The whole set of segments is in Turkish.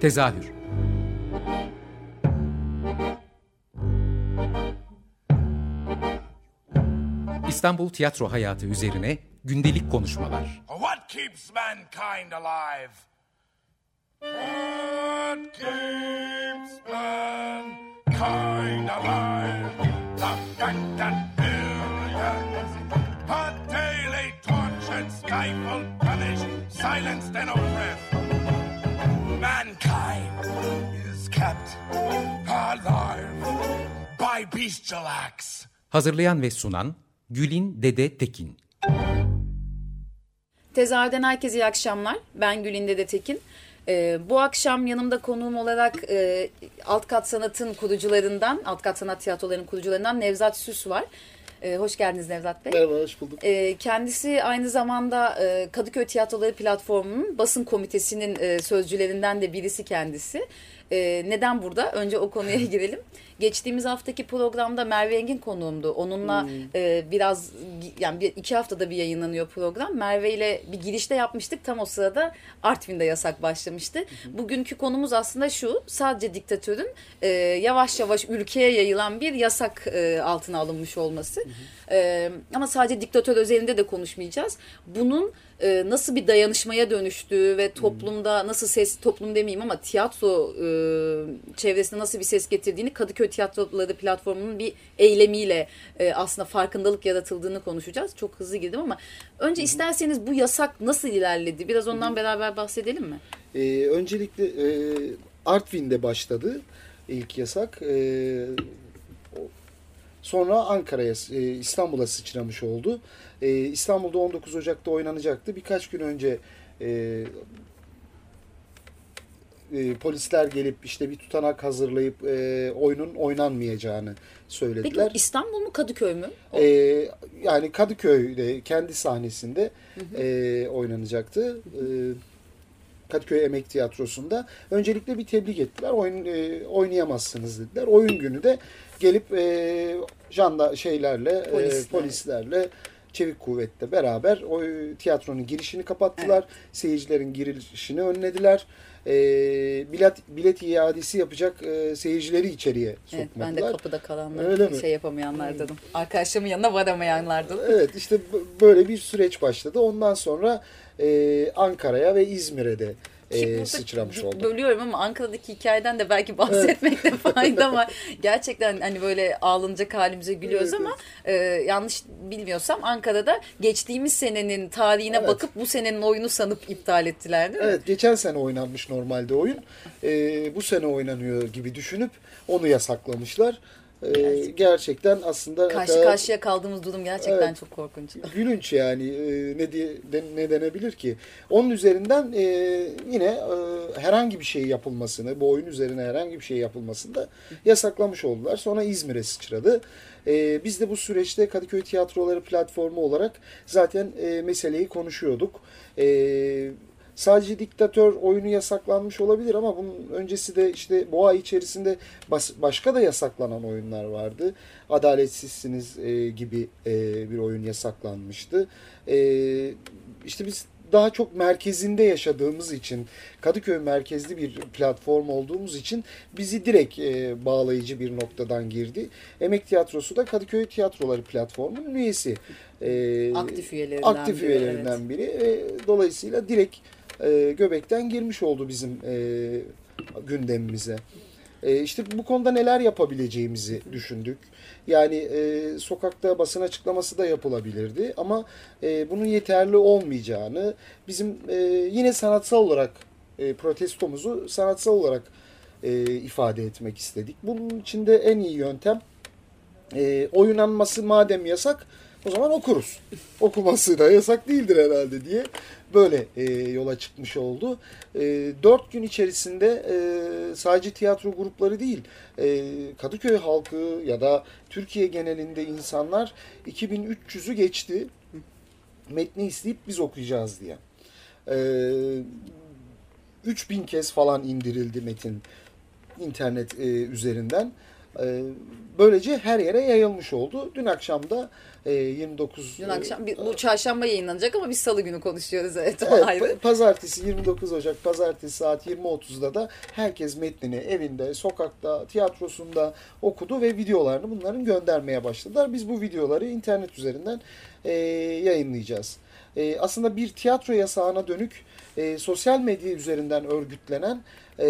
Tezahür İstanbul tiyatro hayatı üzerine gündelik konuşmalar. What keeps mankind alive? What keeps mankind alive? The billions are daily tortured, stifled, punished, silenced, and oppressed. Acts. Hazırlayan ve sunan Gülin Dede Tekin. Tezahürden herkese iyi akşamlar. Ben Gülin Dede Tekin. Ee, bu akşam yanımda konuğum olarak e, Alt Kat Sanat'ın kurucularından, Alt Kat Sanat Tiyatroları'nın kurucularından Nevzat Süs var. Ee, hoş geldiniz Nevzat Bey. Merhaba, hoş bulduk. Ee, kendisi aynı zamanda e, Kadıköy Tiyatroları Platformu'nun basın komitesinin e, sözcülerinden de birisi kendisi. E, neden burada? Önce o konuya girelim. Geçtiğimiz haftaki programda Merve Engin konuğumdu. Onunla Hmm. e, biraz yani bir, iki haftada bir yayınlanıyor program. Merve ile bir girişte yapmıştık. Tam o sırada Artvin'de yasak başlamıştı. Bugünkü konumuz aslında şu. Sadece diktatörün e, yavaş yavaş ülkeye yayılan bir yasak e, altına alınmış olması. E, ama sadece diktatör özelinde de konuşmayacağız. Bunun e, nasıl bir dayanışmaya dönüştüğü ve toplumda nasıl ses toplum demeyeyim ama tiyatro e, çevresinde nasıl bir ses getirdiğini Kadıköy Tiyatroları platformunun bir eylemiyle e, aslında farkındalık yaratıldığını konuşacağız. Çok hızlı girdim ama önce isterseniz bu yasak nasıl ilerledi? Biraz ondan beraber bahsedelim mi? Ee, öncelikle e, Artvin'de başladı ilk yasak. O- sonra Ankara'ya, e, İstanbul'a sıçramış oldu. Ee, İstanbul'da 19 Ocak'ta oynanacaktı. Birkaç gün önce e, e, polisler gelip işte bir tutanak hazırlayıp e, oyunun oynanmayacağını Peki söylediler. o İstanbul mu Kadıköy mü? Ee, yani Kadıköy'de kendi sahnesinde e, oynanacaktı. E, Kadıköy Emek Tiyatrosu'nda. Öncelikle bir tebliğ ettiler. Oyun e, oynayamazsınız dediler. Oyun günü de gelip e, janda şeylerle, e, Polisler. polislerle çevik kuvvetle beraber o tiyatronun girişini kapattılar. Seyircilerin girişini önlediler. E, bilet bilet iadesi yapacak e, seyircileri içeriye Evet, sokmadılar. ben de kapıda kalanlar, Öyle mi? şey yapamayanlardanım. Arkadaşlarımın yanına varamayanlardanım. Evet işte böyle bir süreç başladı. Ondan sonra e, Ankara'ya ve İzmir'e de e, sıçramış oldu. Bölüyorum ama Ankara'daki hikayeden de belki bahsetmekte fayda var. Gerçekten hani böyle ağlanacak halimize gülüyoruz Evet, ama e, yanlış bilmiyorsam Ankara'da geçtiğimiz senenin tarihine Evet. bakıp bu senenin oyunu sanıp iptal ettiler değil mi? Evet geçen sene oynanmış normalde oyun. E, bu sene oynanıyor gibi düşünüp onu yasaklamışlar. E, gerçekten aslında Karşı kadar karşıya kaldığımız durum gerçekten Evet. çok korkunç. gülünç yani e, ne diye de- ne denebilir ki? Onun üzerinden e, yine e, herhangi bir şey yapılmasını, bu oyun üzerine herhangi bir şey yapılmasını da yasaklamış oldular. Sonra İzmir'e sıçradı. E, biz de bu süreçte Kadıköy Tiyatroları platformu olarak zaten e, meseleyi konuşuyorduk. E, sadece diktatör oyunu yasaklanmış olabilir ama bunun öncesi de işte ay içerisinde bas- başka da yasaklanan oyunlar vardı. Adaletsizsiniz e, gibi e, bir oyun yasaklanmıştı. E, işte biz daha çok merkezinde yaşadığımız için, Kadıköy merkezli bir platform olduğumuz için bizi direkt e, bağlayıcı bir noktadan girdi. Emek Tiyatrosu da Kadıköy Tiyatroları platformunun üyesi. E, Aktif üyelerinden aktif biri, üyelerinden biri. E, dolayısıyla direkt e, göbekten girmiş oldu bizim e, gündemimize. E, işte bu konuda neler yapabileceğimizi düşündük. Yani e, sokakta basın açıklaması da yapılabilirdi ama e, bunun yeterli olmayacağını bizim e, yine sanatsal olarak e, protestomuzu sanatsal olarak e, ifade etmek istedik. Bunun için de en iyi yöntem e, oynanması madem yasak o zaman okuruz. Okuması da yasak değildir herhalde diye böyle e, yola çıkmış oldu. E, dört gün içerisinde e, sadece tiyatro grupları değil e, Kadıköy halkı ya da Türkiye genelinde insanlar 2300'ü geçti metni isteyip biz okuyacağız diye. E, 3000 kez falan indirildi metin internet e, üzerinden. E, böylece her yere yayılmış oldu. Dün akşam da E, 29 Dün e, akşam bir- bu çarşamba yayınlanacak ama biz salı günü konuşuyoruz evet. Evet, ayrı. pazartesi 29 Ocak pazartesi saat 20.30'da da herkes metnini evinde, sokakta, tiyatrosunda okudu ve videolarını bunların göndermeye başladılar. Biz bu videoları internet üzerinden e, yayınlayacağız. E, aslında bir tiyatro yasağına dönük e, sosyal medya üzerinden örgütlenen e,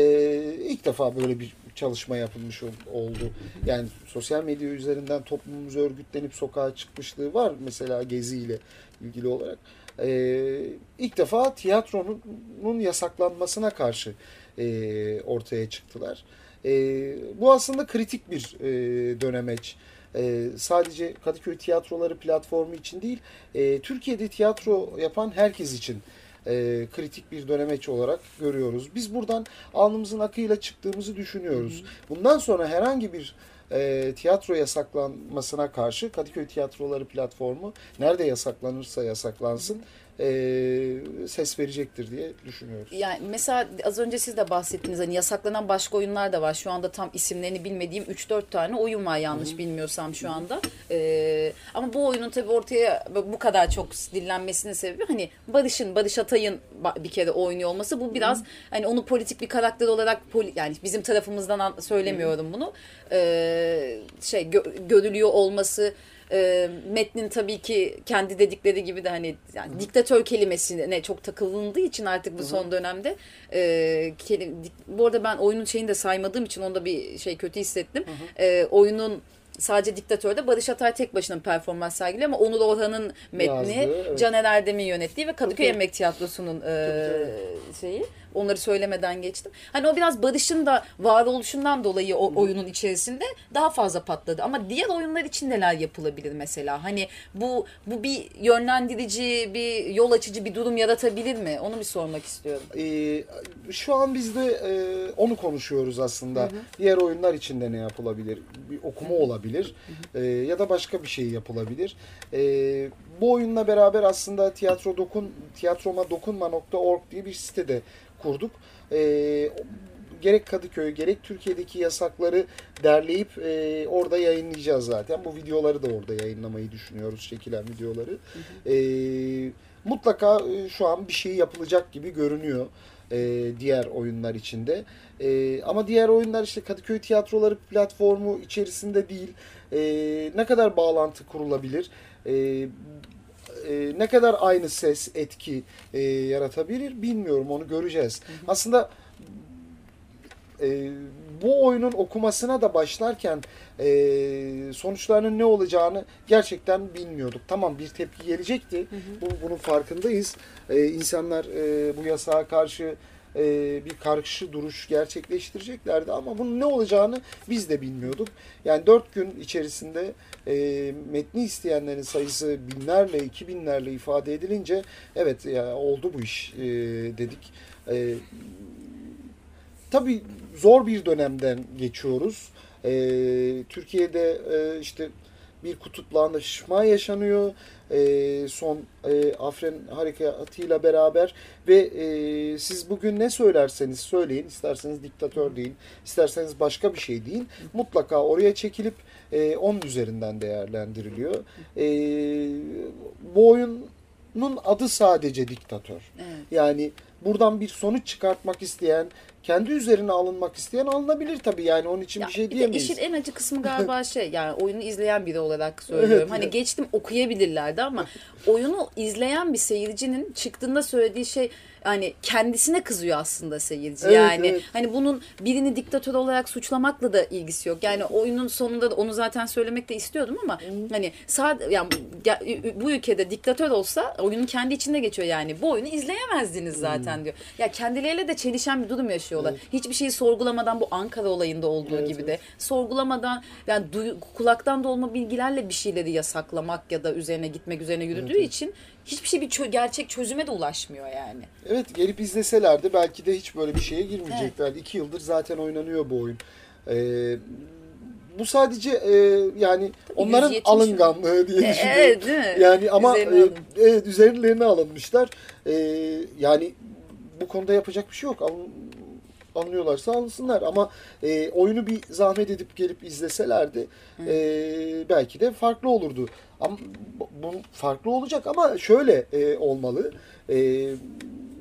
ilk defa böyle bir çalışma yapılmış ol- oldu. Yani sosyal medya üzerinden toplumumuz örgütlenip sokağa çıkmışlığı var mesela Gezi ile ilgili olarak. Ee, ilk defa tiyatronun yasaklanmasına karşı e, ortaya çıktılar. E, bu aslında kritik bir e, dönemeç. E, sadece Kadıköy Tiyatroları platformu için değil, e, Türkiye'de tiyatro yapan herkes için e, kritik bir dönemeç olarak görüyoruz. Biz buradan alnımızın akıyla çıktığımızı düşünüyoruz. Bundan sonra herhangi bir e, tiyatro yasaklanmasına karşı Kadıköy Tiyatroları platformu nerede yasaklanırsa yasaklansın e, ses verecektir diye düşünüyoruz. Yani mesela az önce siz de bahsettiniz hani yasaklanan başka oyunlar da var. Şu anda tam isimlerini bilmediğim 3-4 tane oyun var yanlış bilmiyorsam şu anda. Ee, ama bu oyunun tabii ortaya bu kadar çok dillenmesinin sebebi hani Barış'ın, Barış Atay'ın bir kere oynuyor olması. Bu biraz hani onu politik bir karakter olarak poli- yani bizim tarafımızdan an- söylemiyorum bunu. Ee, şey gö- görülüyor olması e, metnin tabii ki kendi dedikleri gibi de hani yani diktatör kelimesine çok takılındığı için artık bu son dönemde e, kelim, dik- bu arada ben oyunun şeyini de saymadığım için onda bir şey kötü hissettim. E, oyunun sadece diktatörde Barış Atay tek başına performans sergiliyor ama Onur Orhan'ın metni Yazdığı, evet. Caner Erdem'in yönettiği ve Kadıköy Tabii. Emek Tiyatrosu'nun e, şeyi. Onları söylemeden geçtim. Hani o biraz Barış'ın da varoluşundan dolayı o oyunun içerisinde daha fazla patladı. Ama diğer oyunlar için neler yapılabilir mesela? Hani bu bu bir yönlendirici, bir yol açıcı bir durum yaratabilir mi? Onu bir sormak istiyorum. Ee, şu an biz de e, onu konuşuyoruz aslında. Diğer oyunlar içinde ne yapılabilir? Bir okuma olabilir e, ya da başka bir şey yapılabilir. E, bu oyunla beraber aslında tiyatro dokun tiyatroma dokunma.org diye bir site de kurduk. E, gerek Kadıköy gerek Türkiye'deki yasakları derleyip e, orada yayınlayacağız zaten. Bu videoları da orada yayınlamayı düşünüyoruz, çekilen videoları. E, mutlaka e, şu an bir şey yapılacak gibi görünüyor e, diğer oyunlar içinde. E, ama diğer oyunlar işte Kadıköy Tiyatroları platformu içerisinde değil. E, ne kadar bağlantı kurulabilir? E, e, ne kadar aynı ses, etki e, yaratabilir bilmiyorum. Onu göreceğiz. Aslında e, bu oyunun okumasına da başlarken e, sonuçlarının ne olacağını gerçekten bilmiyorduk. Tamam bir tepki gelecekti. Bu, bunun farkındayız. E, insanlar e, bu yasağa karşı e, bir karşı duruş gerçekleştireceklerdi ama bunun ne olacağını biz de bilmiyorduk. Yani dört gün içerisinde e, metni isteyenlerin sayısı binlerle, iki binlerle ifade edilince evet ya oldu bu iş e, dedik. E, tabii zor bir dönemden geçiyoruz. Ee, Türkiye'de e, işte bir kutuplaşma yaşanıyor. Ee, son e, Afren harekatıyla beraber ve e, siz bugün ne söylerseniz söyleyin, isterseniz diktatör deyin, isterseniz başka bir şey deyin. Mutlaka oraya çekilip e, onun üzerinden değerlendiriliyor. E, bu oyunun adı sadece diktatör. Evet. Yani buradan bir sonuç çıkartmak isteyen, kendi üzerine alınmak isteyen alınabilir tabii. Yani onun için Ya bir şey bir diyemeyiz. işin en acı kısmı galiba şey yani oyunu izleyen biri olarak söylüyorum. Evet, hani evet. geçtim okuyabilirlerdi ama oyunu izleyen bir seyircinin çıktığında söylediği şey yani kendisine kızıyor aslında seyirci. Evet, yani evet. hani bunun birini diktatör olarak suçlamakla da ilgisi yok. Yani oyunun sonunda da onu zaten söylemek de istiyordum ama hani sad yani bu ülkede diktatör olsa oyunun kendi içinde geçiyor yani. Bu oyunu izleyemezdiniz zaten diyor. Ya kendileriyle de çelişen bir durum yaşıyorlar. Hiçbir şeyi sorgulamadan bu Ankara olayında olduğu Evet, gibi evet. de sorgulamadan yani kulaktan dolma bilgilerle bir şeyleri yasaklamak ya da üzerine gitmek üzerine yürüdüğü için hiçbir şey bir çö- gerçek çözüme de ulaşmıyor yani. Evet gelip izleselerdi belki de hiç böyle bir şeye girmeyeceklerdi. İki yıldır zaten oynanıyor bu oyun. Ee, bu sadece e, yani onların 170 alınganlığı diye E, düşünüyorum. evet, değil mi? Yani ama Üzerine e, alın. evet üzerlerine alınmışlar. E, yani bu konuda yapacak bir şey yok. Alın, anlıyorlarsa alsınlar ama e, oyunu bir zahmet edip gelip izleselerdi e, belki de farklı olurdu. Ama bu farklı olacak ama şöyle e, olmalı. E,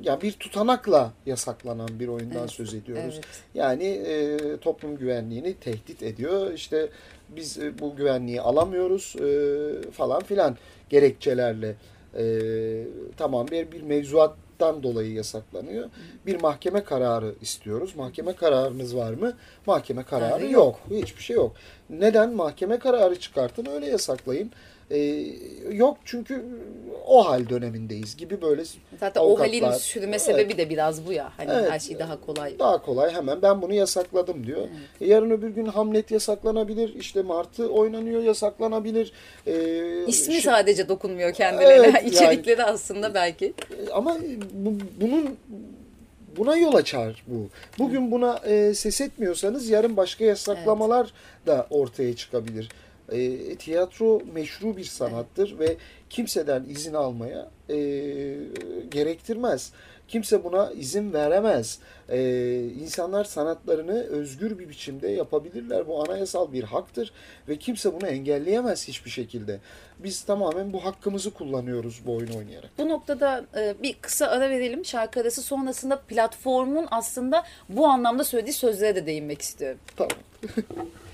ya bir tutanakla yasaklanan bir oyundan Evet, söz ediyoruz. evet. Yani e, toplum güvenliğini tehdit ediyor. İşte biz e, bu güvenliği alamıyoruz e, falan filan gerekçelerle. E, tamam bir, bir mevzuattan dolayı yasaklanıyor. Bir mahkeme kararı istiyoruz. Mahkeme kararınız var mı? Mahkeme kararı Kararı yok. Hiçbir şey yok. Neden? Mahkeme kararı çıkartın öyle yasaklayın. E, yok çünkü o hal dönemindeyiz gibi böyle Zaten o halin avukatlar- sürme Evet. sebebi de biraz bu ya. Hani Evet. her şey daha kolay. daha kolay hemen ben bunu yasakladım diyor. E, yarın öbür gün Hamlet yasaklanabilir. işte Martı oynanıyor yasaklanabilir. E, İsmi şey- sadece dokunmuyor kendilerine. Evet, İçerikleri aslında belki. E, ama bu, bunun buna yol açar bu. Bugün buna e, ses etmiyorsanız yarın başka yasaklamalar da ortaya çıkabilir. E, tiyatro meşru bir sanattır ve kimseden izin almaya e, gerektirmez. Kimse buna izin veremez. E, insanlar sanatlarını özgür bir biçimde yapabilirler. Bu anayasal bir haktır ve kimse bunu engelleyemez hiçbir şekilde. Biz tamamen bu hakkımızı kullanıyoruz bu oyunu oynayarak. Bu noktada e, bir kısa ara verelim. Şarkı arası sonrasında platformun aslında bu anlamda söylediği sözlere de değinmek istiyorum. Tamam.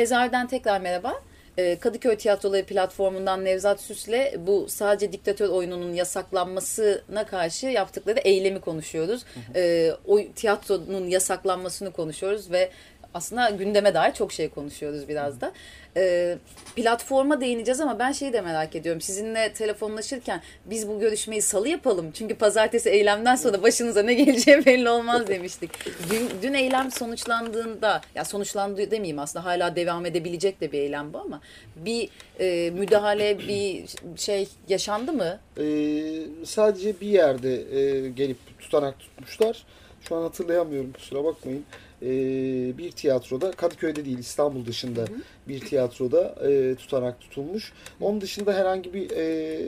Tezahürden tekrar merhaba. Ee, Kadıköy Tiyatroları platformundan Nevzat Süs'le bu sadece diktatör oyununun yasaklanmasına karşı yaptıkları eylemi konuşuyoruz. Ee, o tiyatronun yasaklanmasını konuşuyoruz ve aslında gündeme dair çok şey konuşuyoruz biraz da. Ee, platforma değineceğiz ama ben şeyi de merak ediyorum. Sizinle telefonlaşırken biz bu görüşmeyi salı yapalım. Çünkü pazartesi eylemden sonra başınıza ne geleceği belli olmaz demiştik. Dün, dün eylem sonuçlandığında, ya sonuçlandı demeyeyim aslında hala devam edebilecek de bir eylem bu ama bir e, müdahale, bir şey yaşandı mı? Ee, sadece bir yerde e, gelip tutanak tutmuşlar. Şu an hatırlayamıyorum kusura bakmayın. Ee, bir tiyatroda Kadıköy'de değil İstanbul dışında bir tiyatroda e, tutanak tutulmuş. Onun dışında herhangi bir e,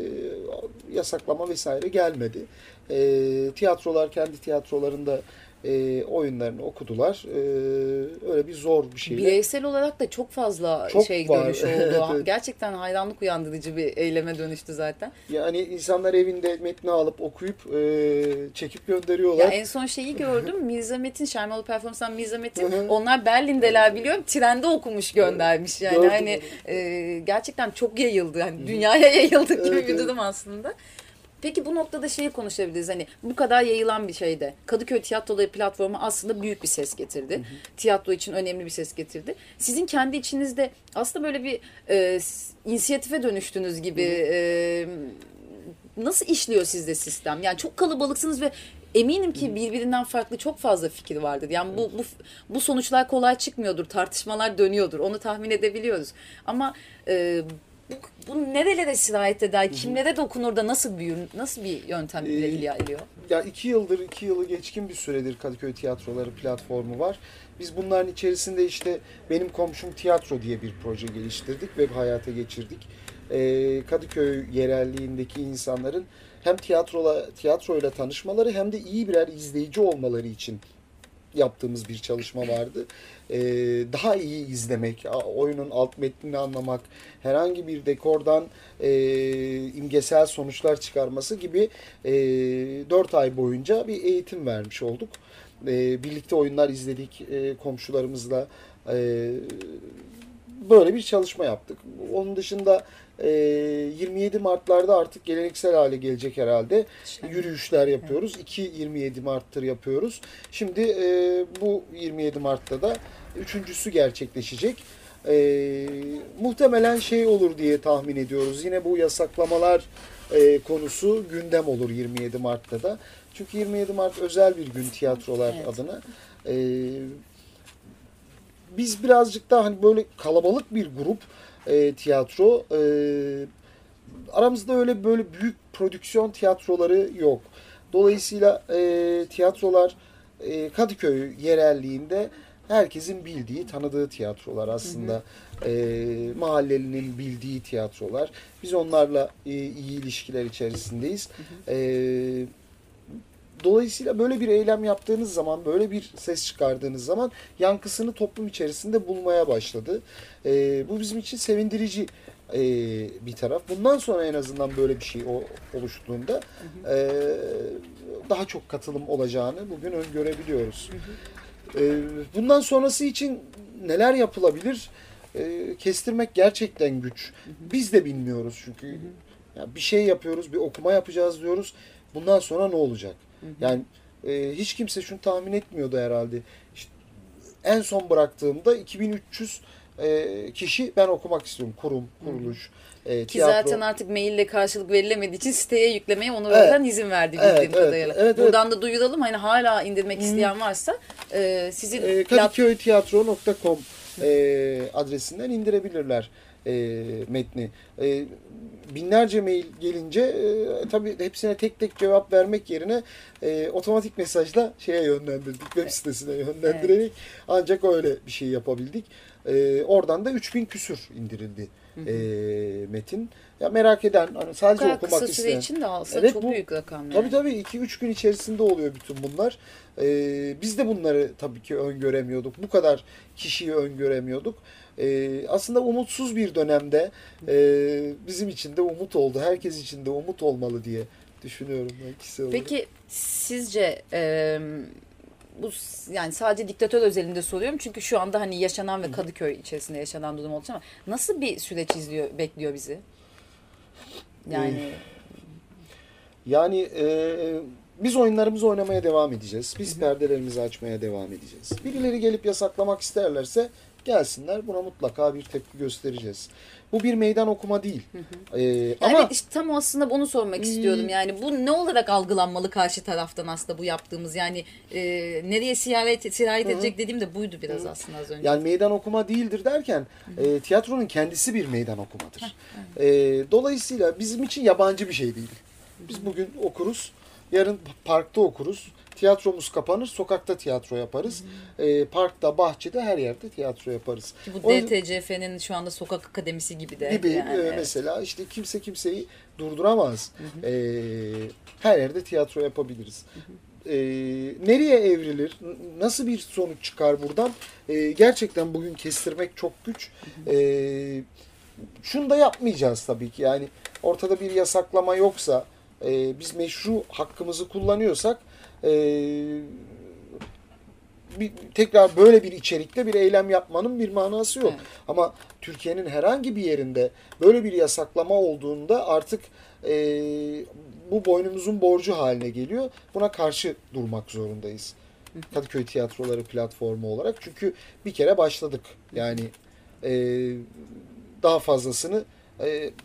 yasaklama vesaire gelmedi. E, tiyatrolar kendi tiyatrolarında e, oyunlarını okudular. E, öyle bir zor bir şeyle. Bireysel olarak da çok fazla Çok şey var. dönüş oldu. Evet, evet. Gerçekten hayranlık uyandırıcı bir eyleme dönüştü zaten. Yani insanlar evinde metni alıp okuyup e, çekip Ya gönderiyorlar. en son şeyi gördüm. Mirza Metin, Şermalı Performans'tan Mirza Metin. Onlar Berlin'deler biliyorum. Trende okumuş göndermiş. Yani Gördüm hani e, gerçekten çok yayıldı. Hani dünyaya yayıldık gibi Evet, bir evet. durum aslında. Peki bu noktada şeyi konuşabiliriz. Hani bu kadar yayılan bir şeyde Kadıköy Tiyatroları platformu aslında büyük bir ses getirdi. Tiyatro için önemli bir ses getirdi. Sizin kendi içinizde aslında böyle bir e, inisiyatife dönüştünüz gibi e, nasıl işliyor sizde sistem? Yani çok kalabalıksınız ve eminim ki birbirinden farklı çok fazla fikir vardır. Yani bu bu bu sonuçlar kolay çıkmıyordur. Tartışmalar dönüyordur. Onu tahmin edebiliyoruz. Ama e, bu, bu nerelere sirayet eder? Kimlere dokunur da nasıl büyür? Nasıl bir yöntemle Ee, ilerliyor? Ya iki yıldır, iki yılı geçkin bir süredir Kadıköy Tiyatroları platformu var. Biz bunların içerisinde işte Benim Komşum Tiyatro diye bir proje geliştirdik ve hayata geçirdik. Ee, Kadıköy yerelliğindeki insanların hem tiyatrola tiyatroyla tanışmaları hem de iyi birer izleyici olmaları için yaptığımız bir çalışma vardı. Ee, daha iyi izlemek, oyunun alt metnini anlamak, herhangi bir dekordan e, imgesel sonuçlar çıkarması gibi e, 4 ay boyunca bir eğitim vermiş olduk. E, birlikte oyunlar izledik e, komşularımızla. E, böyle bir çalışma yaptık. Onun dışında e, 27 Mart'larda artık geleneksel hale gelecek herhalde. Yürüyüşler yapıyoruz. 2 27 Mart'tır yapıyoruz. Şimdi e, bu 27 Mart'ta da üçüncüsü gerçekleşecek. E, muhtemelen şey olur diye tahmin ediyoruz. Yine bu yasaklamalar e, konusu gündem olur 27 Mart'ta da. Çünkü 27 Mart özel bir gün tiyatrolar Evet. adına. E, biz birazcık daha hani böyle kalabalık bir grup e, tiyatro. E, aramızda öyle böyle büyük prodüksiyon tiyatroları yok. Dolayısıyla e, tiyatrolar e, Kadıköy yerelliğinde herkesin bildiği, tanıdığı tiyatrolar aslında. E, mahallelinin bildiği tiyatrolar. Biz onlarla e, iyi ilişkiler içerisindeyiz. E, Dolayısıyla böyle bir eylem yaptığınız zaman, böyle bir ses çıkardığınız zaman yankısını toplum içerisinde bulmaya başladı. Ee, bu bizim için sevindirici e, bir taraf. Bundan sonra en azından böyle bir şey o, oluştuğunda e, daha çok katılım olacağını bugün öngörebiliyoruz. E, bundan sonrası için neler yapılabilir? E, kestirmek gerçekten güç. Biz de bilmiyoruz çünkü. Ya bir şey yapıyoruz, bir okuma yapacağız diyoruz. Bundan sonra ne olacak? Yani e, hiç kimse şunu tahmin etmiyordu herhalde. İşte en son bıraktığımda 2300 e, kişi ben okumak istiyorum. Kurum, kuruluş, e, Ki tiyatro. zaten artık maille karşılık verilemediği için siteye yüklemeye onu oradan izin verdi bildiğim Evet, evet, kadarıyla. evet, evet. Buradan da duyuralım hani hala indirmek isteyen varsa e, sizin e, plat- kadıköytiyatro.com e, adresinden indirebilirler e, metni. E, binlerce mail gelince e, tabii hepsine tek tek cevap vermek yerine e, otomatik mesajla şeye yönlendirdik. Web sitesine yönlendirerek ancak öyle bir şey yapabildik. E, oradan da 3000 küsür indirildi e, metin. Ya merak eden hani sadece okumak kısa süre isteyen. için de alsa Evet, çok bu- büyük rakam yani. Tabii tabii 2-3 gün içerisinde oluyor bütün bunlar. Ee, biz de bunları tabii ki öngöremiyorduk. Bu kadar kişiyi öngöremiyorduk. Ee, aslında umutsuz bir dönemde e, bizim için de umut oldu. Herkes için de umut olmalı diye düşünüyorum ben kişisel olarak. Peki sizce e, bu yani sadece diktatör özelinde soruyorum çünkü şu anda hani yaşanan ve Kadıköy içerisinde yaşanan durum olacak ama nasıl bir süreç izliyor bekliyor bizi? Yani Yani e, biz oyunlarımızı oynamaya devam edeceğiz. Biz perdelerimizi açmaya devam edeceğiz. Birileri gelip yasaklamak isterlerse gelsinler. Buna mutlaka bir tepki göstereceğiz. Bu bir meydan okuma değil. E, Yani ama evet işte tam aslında onu sormak istiyordum. Yani bu ne olarak algılanmalı karşı taraftan aslında bu yaptığımız yani e, nereye sirayet, sirayet edecek dediğim de buydu biraz aslında az önce. Yani meydan okuma değildir derken e, tiyatronun kendisi bir meydan okumadır. E, dolayısıyla bizim için yabancı bir şey değil. Biz bugün okuruz, yarın parkta okuruz. Tiyatromuz kapanır, sokakta tiyatro yaparız. E, parkta, bahçede, her yerde tiyatro yaparız. Ki bu DTCF'nin şu anda sokak akademisi gibi de. gibi yani, e, evet. mesela işte kimse kimseyi durduramaz. E, her yerde tiyatro yapabiliriz. E, nereye evrilir? Nasıl bir sonuç çıkar buradan? E, gerçekten bugün kestirmek çok güç. E, şunu da yapmayacağız tabii ki. Yani ortada bir yasaklama yoksa, e, biz meşru hakkımızı kullanıyorsak, e, bir, tekrar böyle bir içerikte bir eylem yapmanın bir manası yok. Evet. Ama Türkiye'nin herhangi bir yerinde böyle bir yasaklama olduğunda artık e, bu boynumuzun borcu haline geliyor. Buna karşı durmak zorundayız. Kadıköy Tiyatroları platformu olarak. Çünkü bir kere başladık. Yani e, daha fazlasını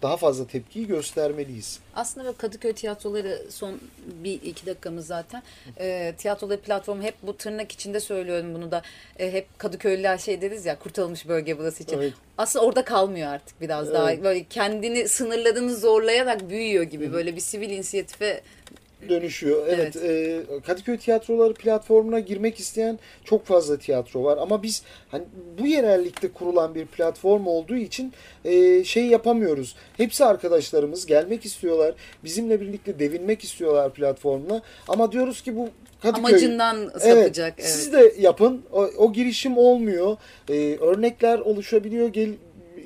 daha fazla tepkiyi göstermeliyiz. Aslında böyle Kadıköy tiyatroları son bir iki dakikamız zaten. E, tiyatroları platformu hep bu tırnak içinde söylüyorum bunu da. E, hep Kadıköylüler şey deriz ya kurtarılmış bölge burası için. Evet. Aslında orada kalmıyor artık biraz daha. Evet. Böyle kendini sınırlarını zorlayarak büyüyor gibi. Böyle bir sivil inisiyatife dönüşüyor. Evet, Evet. e, Kadıköy Tiyatroları platformuna girmek isteyen çok fazla tiyatro var ama biz hani bu yerellikte kurulan bir platform olduğu için e, şey yapamıyoruz. Hepsi arkadaşlarımız gelmek istiyorlar. Bizimle birlikte devinmek istiyorlar platformuna ama diyoruz ki bu Kadıköy amacından sapacak. Evet. siz de yapın. O, o girişim olmuyor. Ee, örnekler oluşabiliyor. Gel,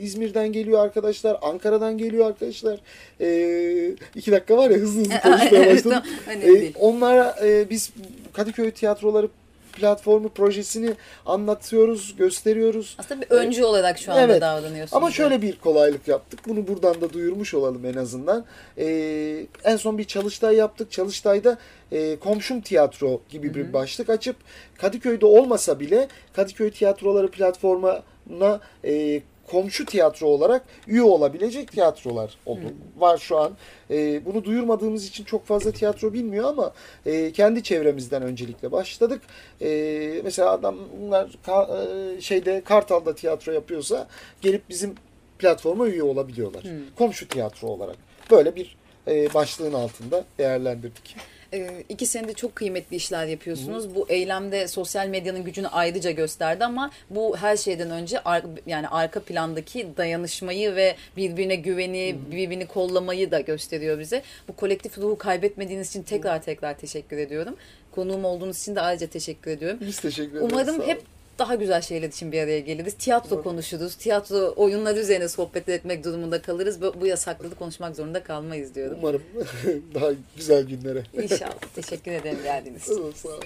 İzmir'den geliyor arkadaşlar. Ankara'dan geliyor arkadaşlar. Ee, iki dakika var ya hızlı hızlı konuşmaya başladım. Ee, değil. onlara e, biz Kadıköy Tiyatroları platformu projesini anlatıyoruz, gösteriyoruz. Aslında bir öncü olarak şu anda Evet. davranıyorsunuz. Ama şöyle bir kolaylık yaptık. Bunu buradan da duyurmuş olalım en azından. Ee, en son bir çalıştay yaptık. Çalıştayda e, komşum tiyatro gibi bir başlık açıp Kadıköy'de olmasa bile Kadıköy Tiyatroları platformuna e, komşu tiyatro olarak üye olabilecek tiyatrolar oldu. Var şu an. E, bunu duyurmadığımız için çok fazla tiyatro bilmiyor ama e, kendi çevremizden öncelikle başladık. E, mesela adamlar ka- e, şeyde Kartal'da tiyatro yapıyorsa gelip bizim platforma üye olabiliyorlar. Komşu tiyatro olarak. Böyle bir e, başlığın altında değerlendirdik. Ee, iki senede çok kıymetli işler yapıyorsunuz. Bu eylemde sosyal medyanın gücünü ayrıca gösterdi ama bu her şeyden önce ar- yani arka plandaki dayanışmayı ve birbirine güveni, birbirini kollamayı da gösteriyor bize. Bu kolektif ruhu kaybetmediğiniz için tekrar tekrar teşekkür ediyorum. Konuğum olduğunuz için de ayrıca teşekkür ediyorum. Biz teşekkür ederiz. Umarım hep. Daha güzel şeyler için bir araya geliriz. Tiyatro konuşuruz. Tiyatro oyunları üzerine sohbet etmek durumunda kalırız. Bu, bu yasakları konuşmak zorunda kalmayız diyorum. Umarım daha güzel günlere. İnşallah. Teşekkür ederim geldiğiniz için. Sağ olun.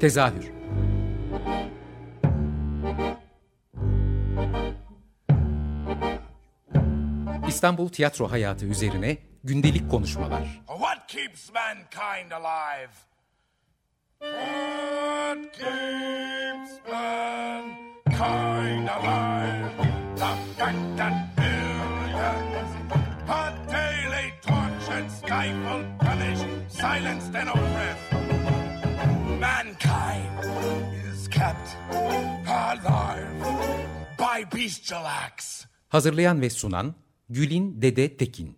Tezahür İstanbul tiyatro hayatı üzerine gündelik konuşmalar. What keeps mankind alive? What keeps mankind alive? The fact that millions are daily tortured, stifled, punished, silenced, and oppressed. Mankind is kept alive by bestial acts. Hazırlayan ve sunan Gülin Dede Tekin.